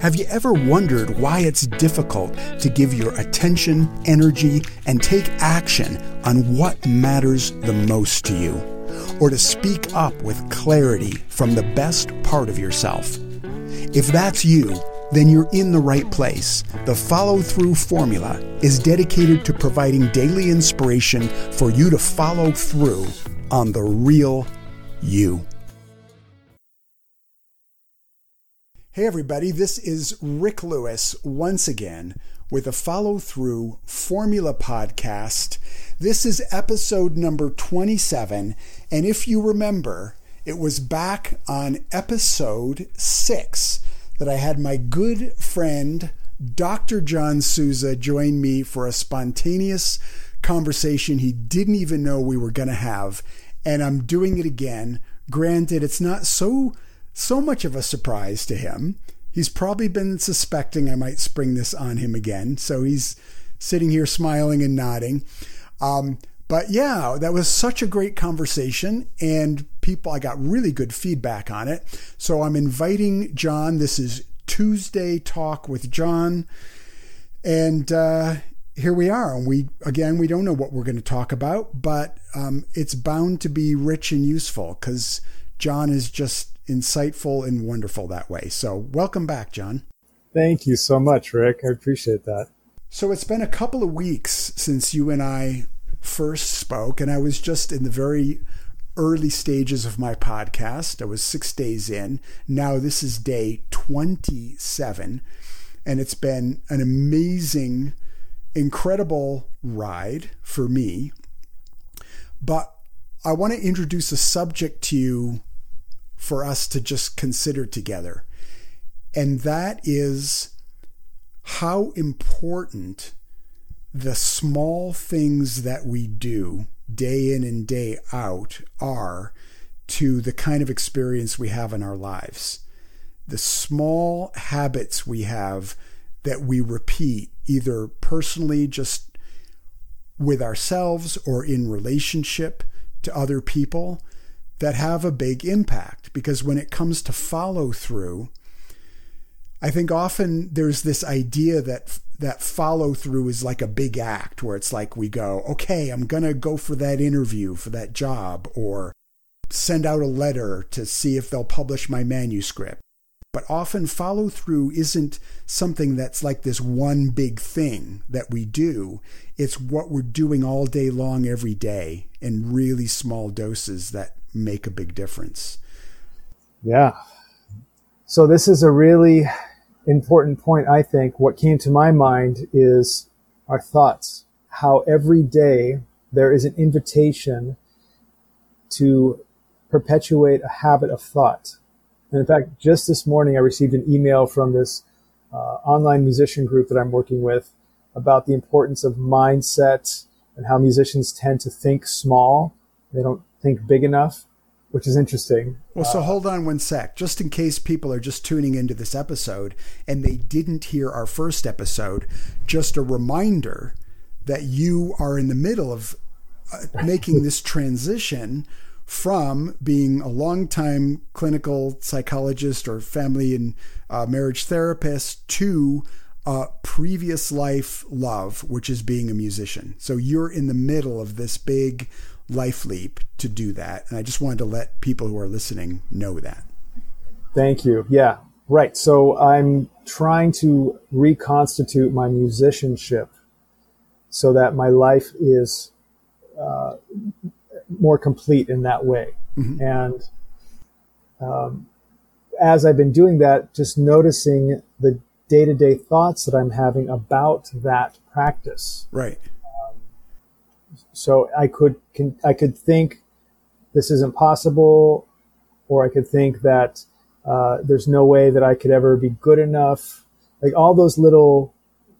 Have you ever wondered why it's difficult to give your attention, energy, and take action on what matters the most to you? Or to speak up with clarity from the best part of yourself? If that's you, then you're in the right place. The follow through formula is dedicated to providing daily inspiration for you to follow through on the real you. Hey, everybody, this is Rick Lewis once again with a follow through formula podcast. This is episode number 27. And if you remember, it was back on episode six that I had my good friend, Dr. John Souza, join me for a spontaneous conversation he didn't even know we were going to have. And I'm doing it again. Granted, it's not so so much of a surprise to him. He's probably been suspecting I might spring this on him again. So he's sitting here smiling and nodding. Um, but yeah, that was such a great conversation, and people, I got really good feedback on it. So I'm inviting John. This is Tuesday Talk with John. And uh, here we are. And we, again, we don't know what we're going to talk about, but um, it's bound to be rich and useful because John is just insightful and wonderful that way. So, welcome back, John. Thank you so much, Rick. I appreciate that. So, it's been a couple of weeks since you and I first spoke, and I was just in the very early stages of my podcast. I was six days in. Now, this is day 27, and it's been an amazing, incredible ride for me. But I want to introduce a subject to you for us to just consider together. And that is how important the small things that we do day in and day out are to the kind of experience we have in our lives. The small habits we have that we repeat, either personally, just with ourselves, or in relationship to other people, that have a big impact because when it comes to follow through, I think often there's this idea that that follow through is like a big act where it's like we go, okay, I'm going to go for that interview for that job or send out a letter to see if they'll publish my manuscript. But often follow through isn't something that's like this one big thing that we do. It's what we're doing all day long every day in really small doses that make a big difference. Yeah. So this is a really important point, I think. What came to my mind is our thoughts. How every day there is an invitation to perpetuate a habit of thought. And in fact, just this morning, I received an email from this uh, online musician group that I'm working with about the importance of mindset and how musicians tend to think small. They don't think big enough, which is interesting. Well, so uh, hold on one sec, just in case people are just tuning into this episode and they didn't hear our first episode. Just a reminder that you are in the middle of uh, making this transition from being a long-time clinical psychologist or family and uh, marriage therapist to a previous life love, which is being a musician. So you're in the middle of this big life leap to do that. And I just wanted to let people who are listening know that. Thank you. Yeah, right. So I'm trying to reconstitute my musicianship so that my life is uh, more complete in that way. Mm-hmm. And um, as I've been doing that, just noticing the day to day thoughts that I'm having about that practice. Right. So I could can, I could think this isn't possible, or I could think that uh, there's no way that I could ever be good enough. Like all those little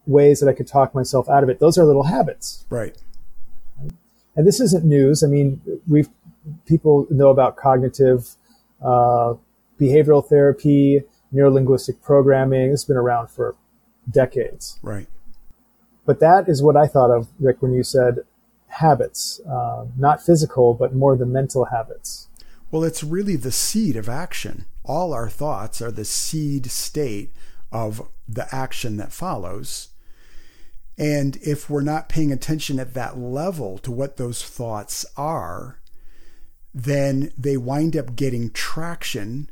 ways that I could talk myself out of it. Those are little habits. Right. And this isn't news. I mean, we've people know about cognitive uh, behavioral therapy, neurolinguistic programming. It's been around for decades. Right. But that is what I thought of, Rick, when you said habits, uh, not physical, but more the mental habits. Well, it's really the seed of action. All our thoughts are the seed state of the action that follows. And if we're not paying attention at that level to what those thoughts are, then they wind up getting traction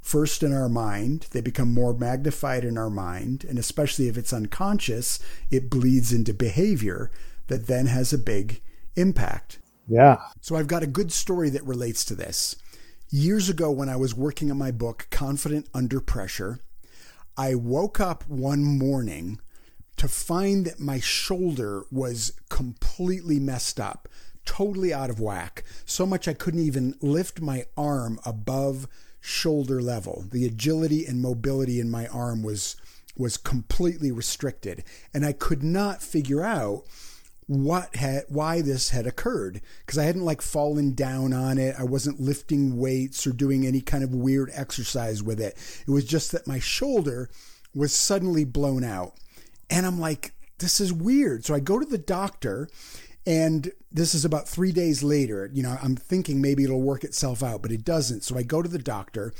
first in our mind. They become more magnified in our mind. And especially if it's unconscious, it bleeds into behavior that then has a big impact. Yeah. So I've got a good story that relates to this. Years ago, when I was working on my book, Confident Under Pressure, I woke up one morning to find that my shoulder was completely messed up, totally out of whack, so much I couldn't even lift my arm above shoulder level. The agility and mobility in my arm was was completely restricted, and I could not figure out what had why this had occurred because I hadn't like fallen down on it. I wasn't lifting weights or doing any kind of weird exercise with it. It was just that my shoulder was suddenly blown out. And I'm like, this is weird. So I go to the doctor and this is about three days later. You know, I'm thinking maybe it'll work itself out, but it doesn't. So I go to the doctor,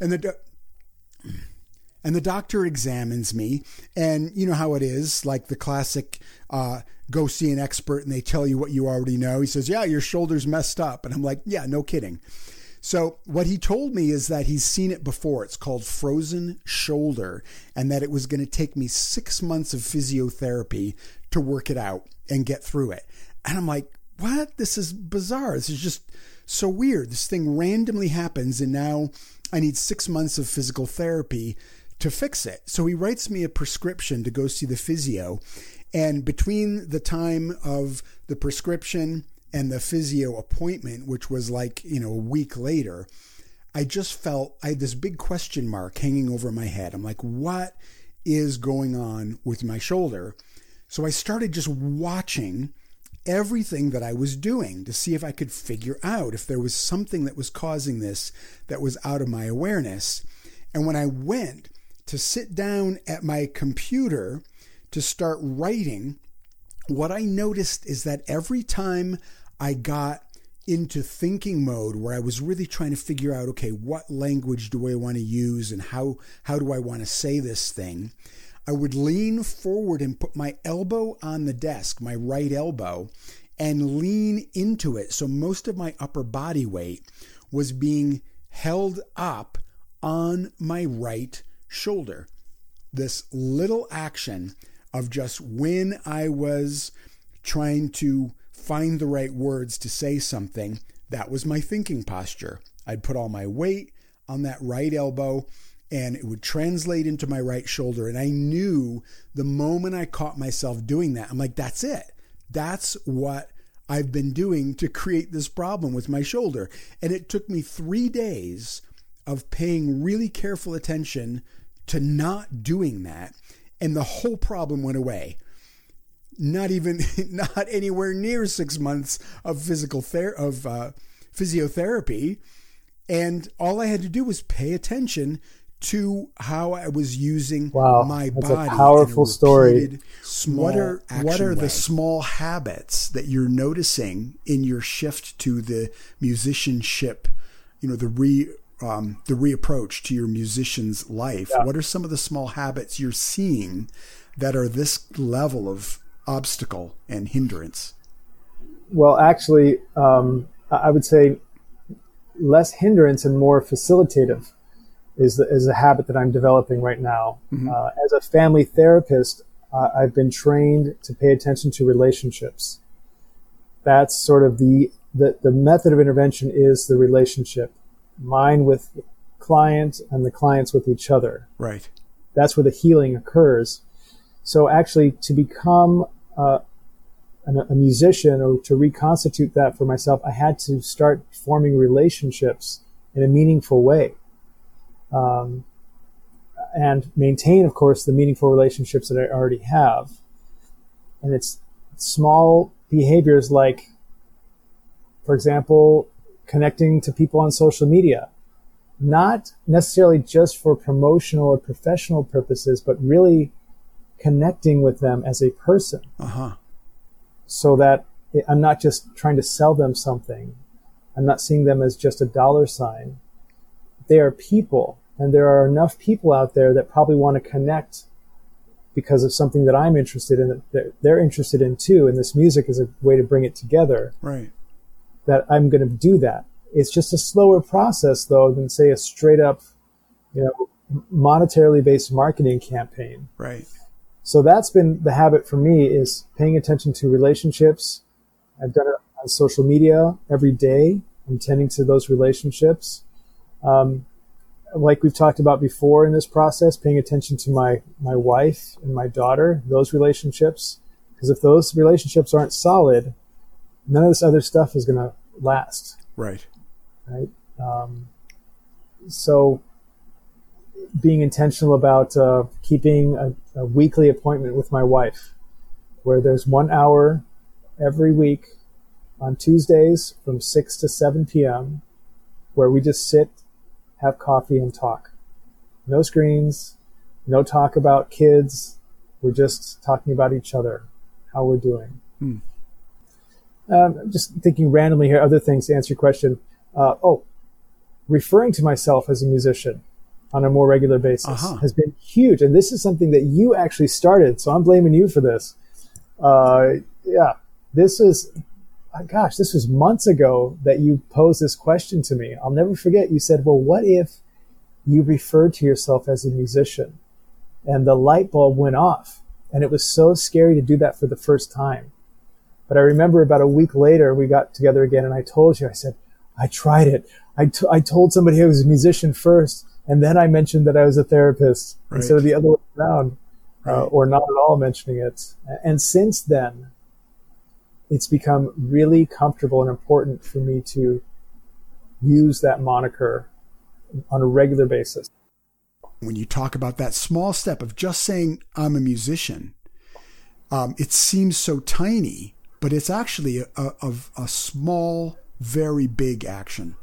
and the do- and the doctor examines me, and you know how it is, like the classic. Uh, go see an expert, and they tell you what you already know. He says, "Yeah, your shoulder's messed up," and I'm like, "Yeah, no kidding." So, what he told me is that he's seen it before. It's called frozen shoulder, and that it was going to take me six months of physiotherapy to work it out and get through it. And I'm like, what? This is bizarre. This is just so weird. This thing randomly happens, and now I need six months of physical therapy to fix it. So he writes me a prescription to go see the physio. And between the time of the prescription and the physio appointment, which was like, you know, a week later, I just felt I had this big question mark hanging over my head. I'm like, what is going on with my shoulder? So I started just watching everything that I was doing to see if I could figure out if there was something that was causing this that was out of my awareness. And when I went to sit down at my computer to start writing, what I noticed is that every time I got into thinking mode where I was really trying to figure out okay what language do I want to use and how how do I want to say this thing I would lean forward and put my elbow on the desk my right elbow and lean into it. So most of my upper body weight was being held up on my right shoulder this little action of just when I was trying to find the right words to say something, that was my thinking posture. I'd put all my weight on that right elbow and it would translate into my right shoulder. And I knew the moment I caught myself doing that, I'm like, that's it. That's what I've been doing to create this problem with my shoulder. And it took me three days of paying really careful attention to not doing that. And the whole problem went away not even not anywhere near six months of physical ther- of uh, physiotherapy, and all I had to do was pay attention to how I was using wow, my that's body. A powerful story. what are what are way. the small habits that you're noticing in your shift to the musicianship? You know the re um, the reapproach to your musician's life. Yeah. What are some of the small habits you're seeing that are this level of obstacle and hindrance? Well, actually, um, I would say less hindrance and more facilitative is the, is a habit that I'm developing right now. Mm-hmm. Uh, as a family therapist, uh, I've been trained to pay attention to relationships. That's sort of the, the, the method of intervention is the relationship, mine with the client and the clients with each other. Right. That's where the healing occurs. So actually, to become uh, a musician or to reconstitute that for myself, I had to start forming relationships in a meaningful way. Um, and maintain, of course, the meaningful relationships that I already have. And it's small behaviors like, for example, connecting to people on social media, not necessarily just for promotional or professional purposes, but really connecting with them as a person. Uh-huh. So that I'm not just trying to sell them something. I'm not seeing them as just a dollar sign. They are people And there are enough people out there that probably want to connect because of something that I'm interested in, that they're interested in too. And this music is a way to bring it together. Right. That I'm going to do that. It's just a slower process though than say a straight up, you know, monetarily based marketing campaign. Right. So that's been the habit for me is paying attention to relationships. I've done it on social media every day. I'm tending to those relationships. Um, like we've talked about before in this process, paying attention to my, my wife and my daughter, those relationships. Because if those relationships aren't solid, none of this other stuff is going to last. Right. Right. Um, so being intentional about uh, keeping a, a weekly appointment with my wife, where there's one hour every week on Tuesdays from 6 to 7 p.m., where we just sit have coffee and talk. No screens, no talk about kids. We're just talking about each other, how we're doing. Hmm. Um, I'm just thinking randomly here, other things to answer your question. Uh, oh, referring to myself as a musician on a more regular basis uh-huh. has been huge. And this is something that you actually started. So I'm blaming you for this. Uh, yeah, this is gosh, this was months ago that you posed this question to me. I'll never forget. You said, well, what if you referred to yourself as a musician? And the light bulb went off. And it was so scary to do that for the first time. But I remember about a week later, we got together again and I told you, I said, I tried it. I, t- I told somebody I was a musician first, and then I mentioned that I was a therapist right. instead of the other way around, uh, right. uh, or not at all mentioning it. And since then, it's become really comfortable and important for me to use that moniker on a regular basis. When you talk about that small step of just saying, I'm a musician, um, it seems so tiny, but it's actually a, a, a small, very big action.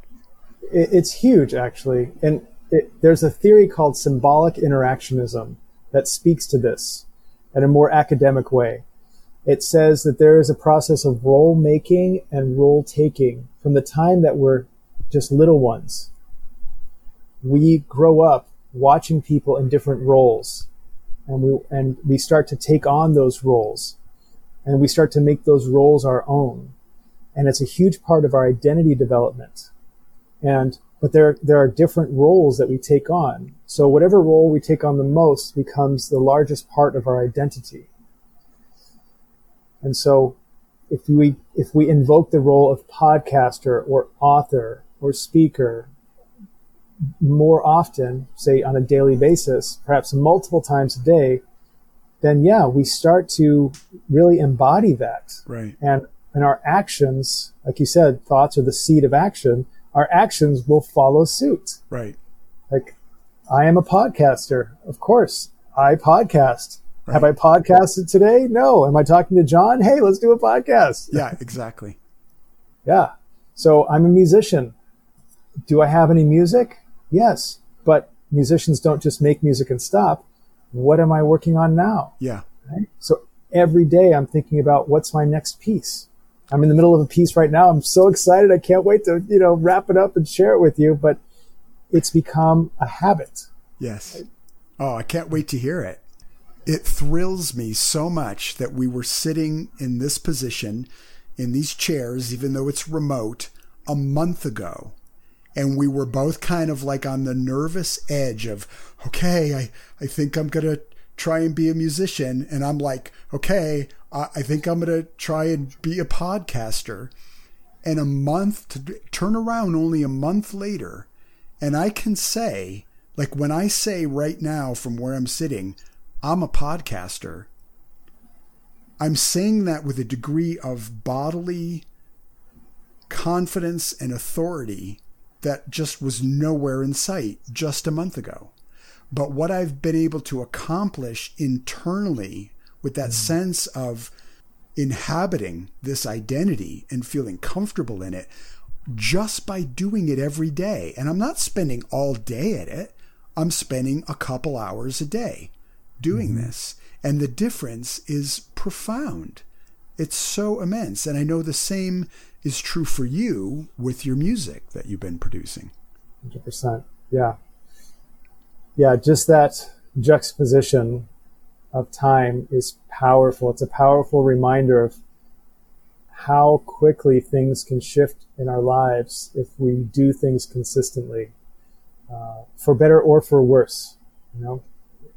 It's huge, actually. And it, there's a theory called symbolic interactionism that speaks to this in a more academic way it says that there is a process of role making and role taking from the time that we're just little ones. We grow up watching people in different roles and we, and we start to take on those roles and we start to make those roles our own. And it's a huge part of our identity development. And, but there, there are different roles that we take on. So whatever role we take on the most becomes the largest part of our identity. And so if we, if we invoke the role of podcaster or author or speaker more often, say on a daily basis, perhaps multiple times a day, then yeah, we start to really embody that. Right. And, and our actions, like you said, thoughts are the seed of action. Our actions will follow suit. Right. Like, I am a podcaster. Of course, I podcast. Right. Have I podcasted today? No. Am I talking to John? Hey, let's do a podcast. Yeah, exactly. yeah. So I'm a musician. Do I have any music? Yes. But musicians don't just make music and stop. What am I working on now? Yeah. Right? So every day I'm thinking about what's my next piece. I'm in the middle of a piece right now. I'm so excited. I can't wait to, you know, wrap it up and share it with you, but it's become a habit. Yes. Oh, I can't wait to hear it. It thrills me so much that we were sitting in this position in these chairs, even though it's remote, a month ago. And we were both kind of like on the nervous edge of, okay, I, I think I'm going to try and be a musician. And I'm like, okay, I, I think I'm going to try and be a podcaster. And a month to turn around only a month later. And I can say, like when I say right now from where I'm sitting, I'm a podcaster. I'm saying that with a degree of bodily confidence and authority that just was nowhere in sight just a month ago. But what I've been able to accomplish internally with that mm. sense of inhabiting this identity and feeling comfortable in it just by doing it every day. And I'm not spending all day at it, I'm spending a couple hours a day doing mm-hmm. this. And the difference is profound. It's so immense. And I know the same is true for you with your music that you've been producing. 100%. Yeah. yeah, just that juxtaposition of time is powerful. It's a powerful reminder of how quickly things can shift in our lives if we do things consistently, uh, for better or for worse. You know,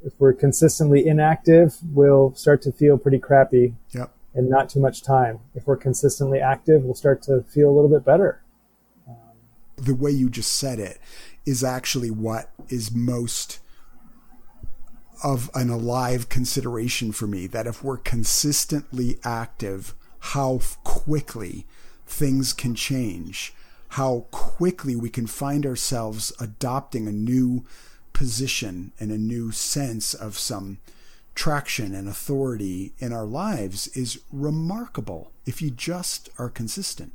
if we're consistently inactive, we'll start to feel pretty crappy Yep. And not too much time. If we're consistently active, we'll start to feel a little bit better. The way you just said it is actually what is most of an alive consideration for me that if we're consistently active, how quickly things can change, how quickly we can find ourselves adopting a new position and a new sense of some traction and authority in our lives is remarkable if you just are consistent.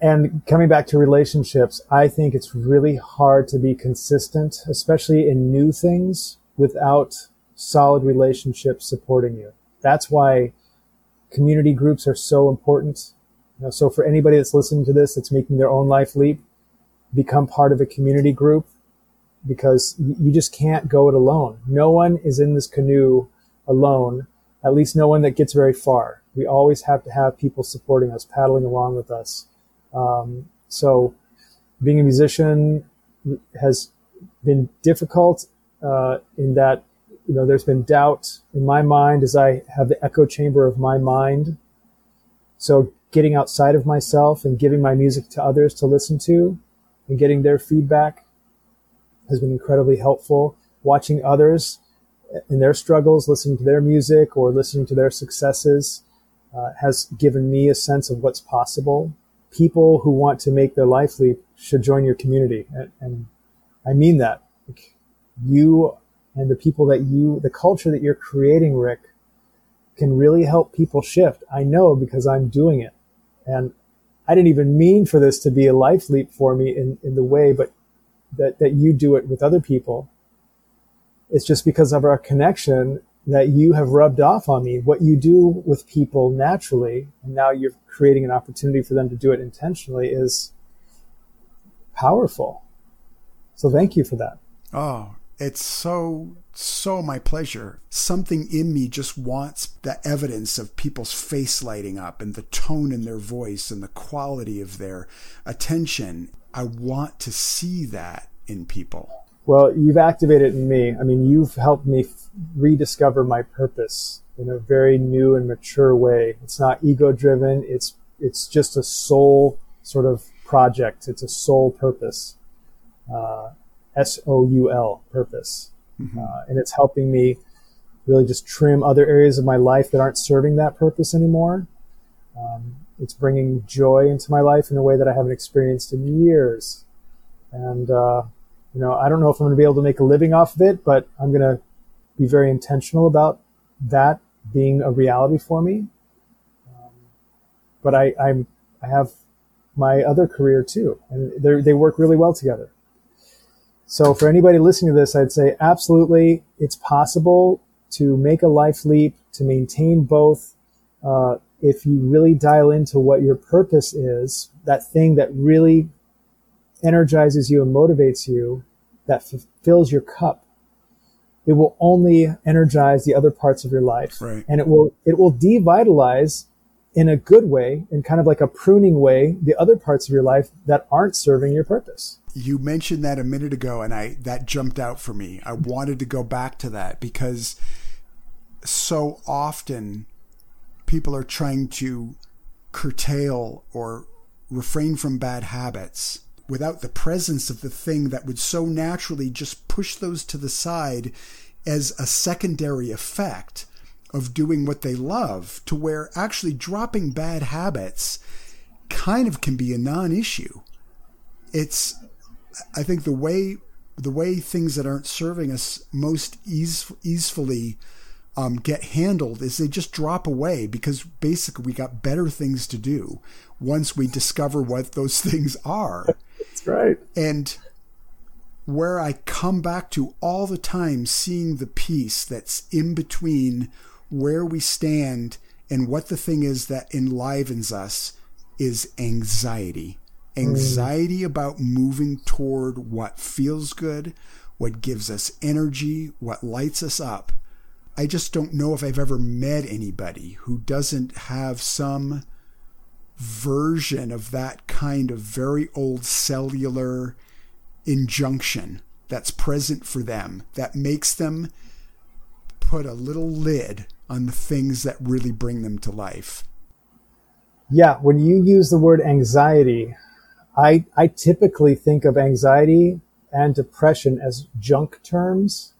And coming back to relationships, I think it's really hard to be consistent, especially in new things, without solid relationships supporting you. That's why community groups are so important. You know, so for anybody that's listening to this, that's making their own life leap, become part of a community group because you just can't go it alone. No one is in this canoe alone, at least no one that gets very far. We always have to have people supporting us, paddling along with us. Um, so being a musician has been difficult uh, in that you know there's been doubt in my mind as I have the echo chamber of my mind. So getting outside of myself and giving my music to others to listen to and getting their feedback has been incredibly helpful. Watching others in their struggles, listening to their music or listening to their successes uh, has given me a sense of what's possible people who want to make their life leap should join your community. And, and I mean that. Like you and the people that you, the culture that you're creating, Rick, can really help people shift. I know because I'm doing it. And I didn't even mean for this to be a life leap for me in, in the way, but that, that you do it with other people. It's just because of our connection that you have rubbed off on me. What you do with people naturally, and now you're creating an opportunity for them to do it intentionally, is powerful. So thank you for that. Oh, it's so, so my pleasure. Something in me just wants the evidence of people's face lighting up and the tone in their voice and the quality of their attention. I want to see that in people. Well, you've activated in me. I mean, you've helped me rediscover my purpose in a very new and mature way. It's not ego driven. It's, it's just a soul sort of project. It's a soul purpose. Uh, S O U L purpose. Mm-hmm. Uh, and it's helping me really just trim other areas of my life that aren't serving that purpose anymore. Um, it's bringing joy into my life in a way that I haven't experienced in years. And, uh, you know, I don't know if I'm going to be able to make a living off of it, but I'm going to be very intentional about that being a reality for me. Um, but I, I'm, I have my other career too, and they work really well together. So for anybody listening to this, I'd say absolutely, it's possible to make a life leap, to maintain both. Uh, if you really dial into what your purpose is, that thing that really energizes you and motivates you, that fills your cup, it will only energize the other parts of your life. Right. And it will, it will devitalize in a good way, in kind of like a pruning way, the other parts of your life that aren't serving your purpose. You mentioned that a minute ago and I, that jumped out for me. I wanted to go back to that because so often people are trying to curtail or refrain from bad habits without the presence of the thing that would so naturally just push those to the side as a secondary effect of doing what they love to where actually dropping bad habits kind of can be a non-issue. It's i think the way the way things that aren't serving us most ease, easily um, get handled is they just drop away because basically we got better things to do once we discover what those things are that's right. And where I come back to all the time, seeing the piece that's in between where we stand and what the thing is that enlivens us is anxiety. anxiety about moving toward what feels good, what gives us energy, what lights us up. I just don't know if I've ever met anybody who doesn't have some version of that kind of very old cellular injunction that's present for them that makes them put a little lid on the things that really bring them to life. Yeah, when you use the word anxiety, I, I typically think of anxiety and depression as junk terms.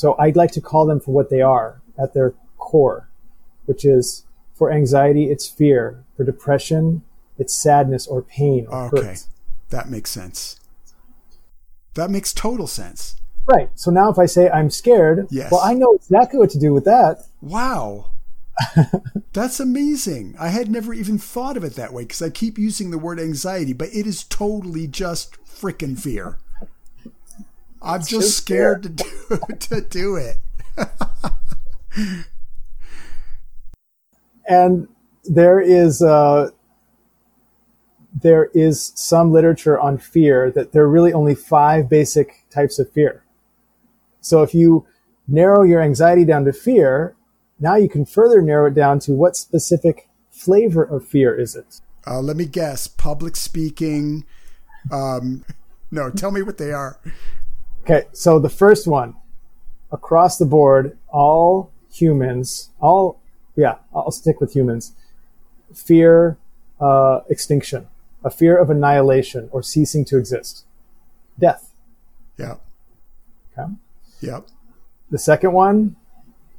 So I'd like to call them for what they are at their core, which is for anxiety, it's fear. For depression, it's sadness or pain. Or okay. Hurt. That makes sense. That makes total sense. Right. So now if I say I'm scared, yes. well, I know exactly what to do with that. Wow. That's amazing. I had never even thought of it that way because I keep using the word anxiety, but it is totally just freaking fear. I'm just, just scared to do, to do it. and there is uh, there is some literature on fear that there are really only five basic types of fear. So if you narrow your anxiety down to fear, now you can further narrow it down to what specific flavor of fear is it? Uh, let me guess. Public speaking. Um, no, tell me what they are. Okay, so the first one, across the board, all humans, all, yeah, I'll stick with humans, fear uh, extinction, a fear of annihilation or ceasing to exist, death. Yeah. Okay. Yep. The second one,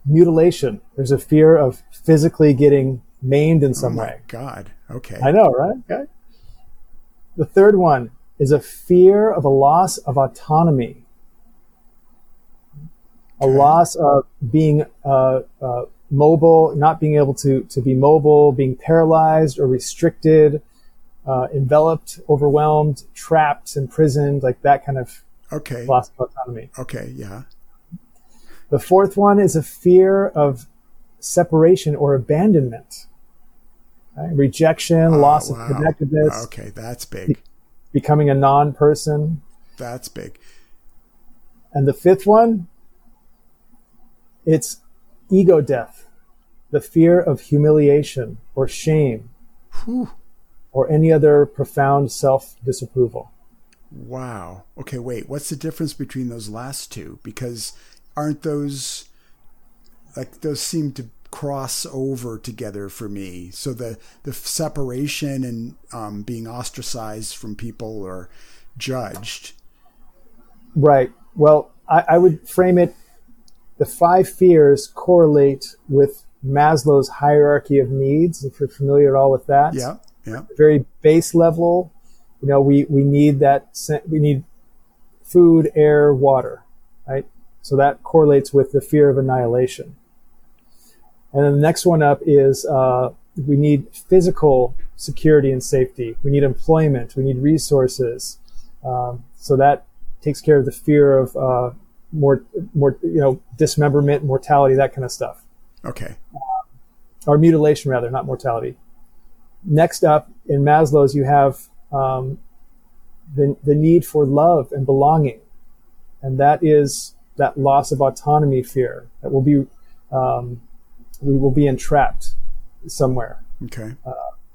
mutilation. There's a fear of physically getting maimed in some oh my way. God. Okay. I know, right? Okay. The third one is a fear of a loss of autonomy, a loss of being uh, uh, mobile, not being able to to be mobile, being paralyzed or restricted, uh, enveloped, overwhelmed, trapped, imprisoned, like that kind of Okay. loss of autonomy. Okay. Yeah. The fourth one is a fear of separation or abandonment, right? rejection, Oh, loss wow. of connectedness, Okay. That's big. becoming a non-person. That's big. And the fifth one, it's ego death, the fear of humiliation or shame Whew. or any other profound self-disapproval. Wow. Okay, wait. What's the difference between those last two? Because aren't those like those seem to cross over together for me? So the the separation and um, being ostracized from people or judged. Right. Well, I, I would frame it, the five fears correlate with Maslow's hierarchy of needs, if you're familiar at all with that. Yeah. Yeah. very base level, you know, we, we need that, we need food, air, water, right? So that correlates with the fear of annihilation. And then the next one up is, uh, we need physical security and safety. We need employment. We need resources. Um, so that takes care of the fear of, uh, more, more, you know, dismemberment, mortality, that kind of stuff Okay. or mutilation rather, not mortality. Next up in Maslow's, you have um, the the need for love and belonging, and that is that loss of autonomy fear that will be um, we will be entrapped somewhere. Okay.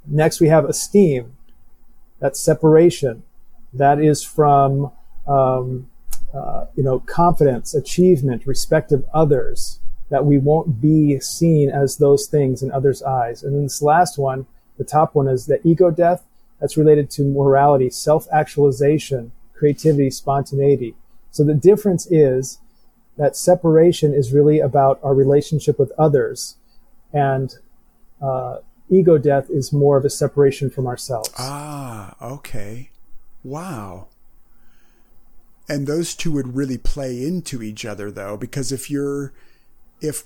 Next, we have esteem. that separation. That is from um, uh, you know confidence, achievement, respect of others. That we won't be seen as those things in others' eyes. And then this last one, the top one, is the ego death. That's related to morality, self-actualization, creativity, spontaneity. So the difference is that separation is really about our relationship with others, and uh, ego death is more of a separation from ourselves. Ah, okay. Wow. And those two would really play into each other though, because if you're if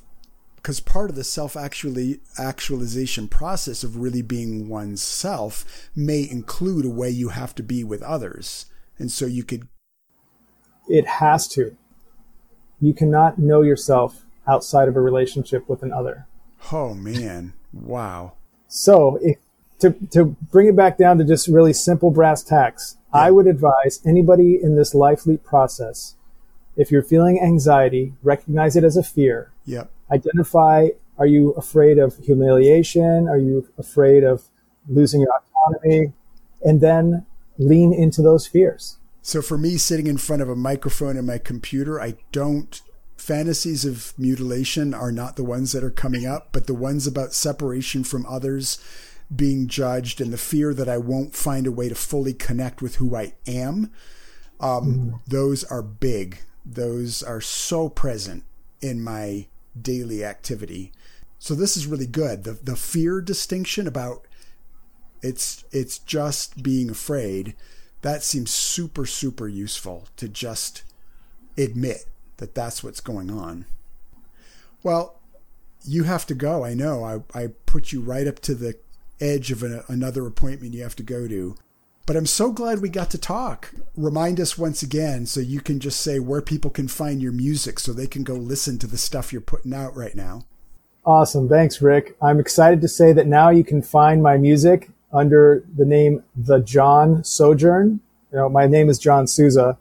because part of the self actually actualization process of really being oneself may include a way you have to be with others. And so you could It has to. You cannot know yourself outside of a relationship with another. oh man. Wow. So if to, to bring it back down to just really simple brass tacks, yeah. I would advise anybody in this life leap process, if you're feeling anxiety, recognize it as a fear. Yep. Identify are you afraid of humiliation? Are you afraid of losing your autonomy? And then lean into those fears. So for me, sitting in front of a microphone and my computer, I don't fantasies of mutilation are not the ones that are coming up, but the ones about separation from others, being judged, and the fear that I won't find a way to fully connect with who I am. Um, mm. Those are big. Those are so present in my daily activity. So this is really good. The the fear distinction about it's it's just being afraid. That seems super super useful to just admit that that's what's going on. Well, you have to go. I know. I, I put you right up to the edge of an, another appointment you have to go to. But I'm so glad we got to talk. Remind us once again so you can just say where people can find your music so they can go listen to the stuff you're putting out right now. Awesome. Thanks, Rick. I'm excited to say that now you can find my music under the name The John Sojourn. You know, my name is John Souza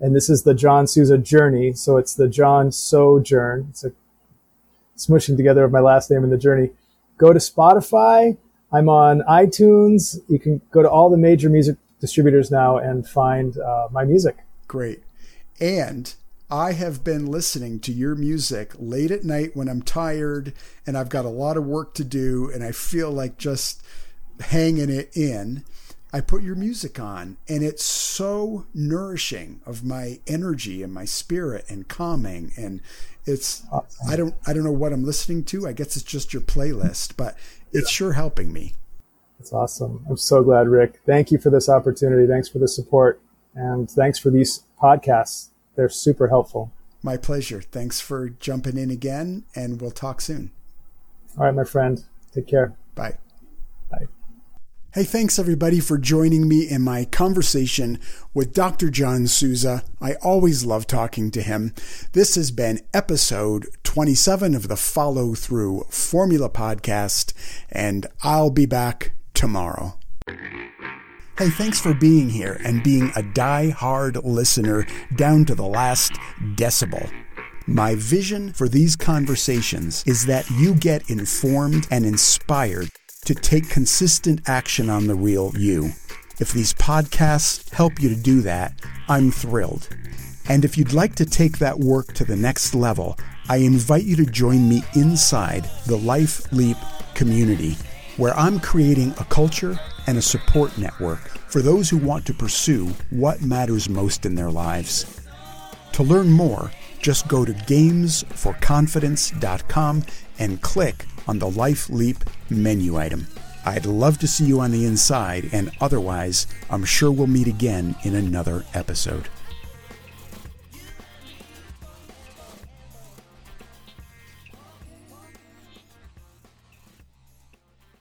and this is the John Souza journey. So it's the John Sojourn. It's a smushing together of my last name and the journey. Go to Spotify. I'm on iTunes. You can go to all the major music distributors now and find uh, my music. Great. And I have been listening to your music late at night when I'm tired and I've got a lot of work to do and I feel like just hanging it in. I put your music on and it's so nourishing of my energy and my spirit and calming and it's awesome. I don't I don't know what I'm listening to. I guess it's just your playlist, but it's yeah. sure helping me. That's awesome. I'm so glad, Rick. Thank you for this opportunity. Thanks for the support and thanks for these podcasts. They're super helpful. My pleasure. Thanks for jumping in again and we'll talk soon. All right, my friend. Take care. Bye. Bye. Hey, thanks everybody for joining me in my conversation with Dr. John Souza. I always love talking to him. This has been episode 27 of the Follow Through Formula Podcast, and I'll be back tomorrow. Hey, thanks for being here and being a die-hard listener down to the last decibel. My vision for these conversations is that you get informed and inspired to take consistent action on the real you. If these podcasts help you to do that, I'm thrilled. And if you'd like to take that work to the next level, I invite you to join me inside the Life Leap community, where I'm creating a culture and a support network for those who want to pursue what matters most in their lives. To learn more, just go to gamesforconfidence.com and click on the Life Leap menu item. I'd love to see you on the inside, and otherwise, I'm sure we'll meet again in another episode.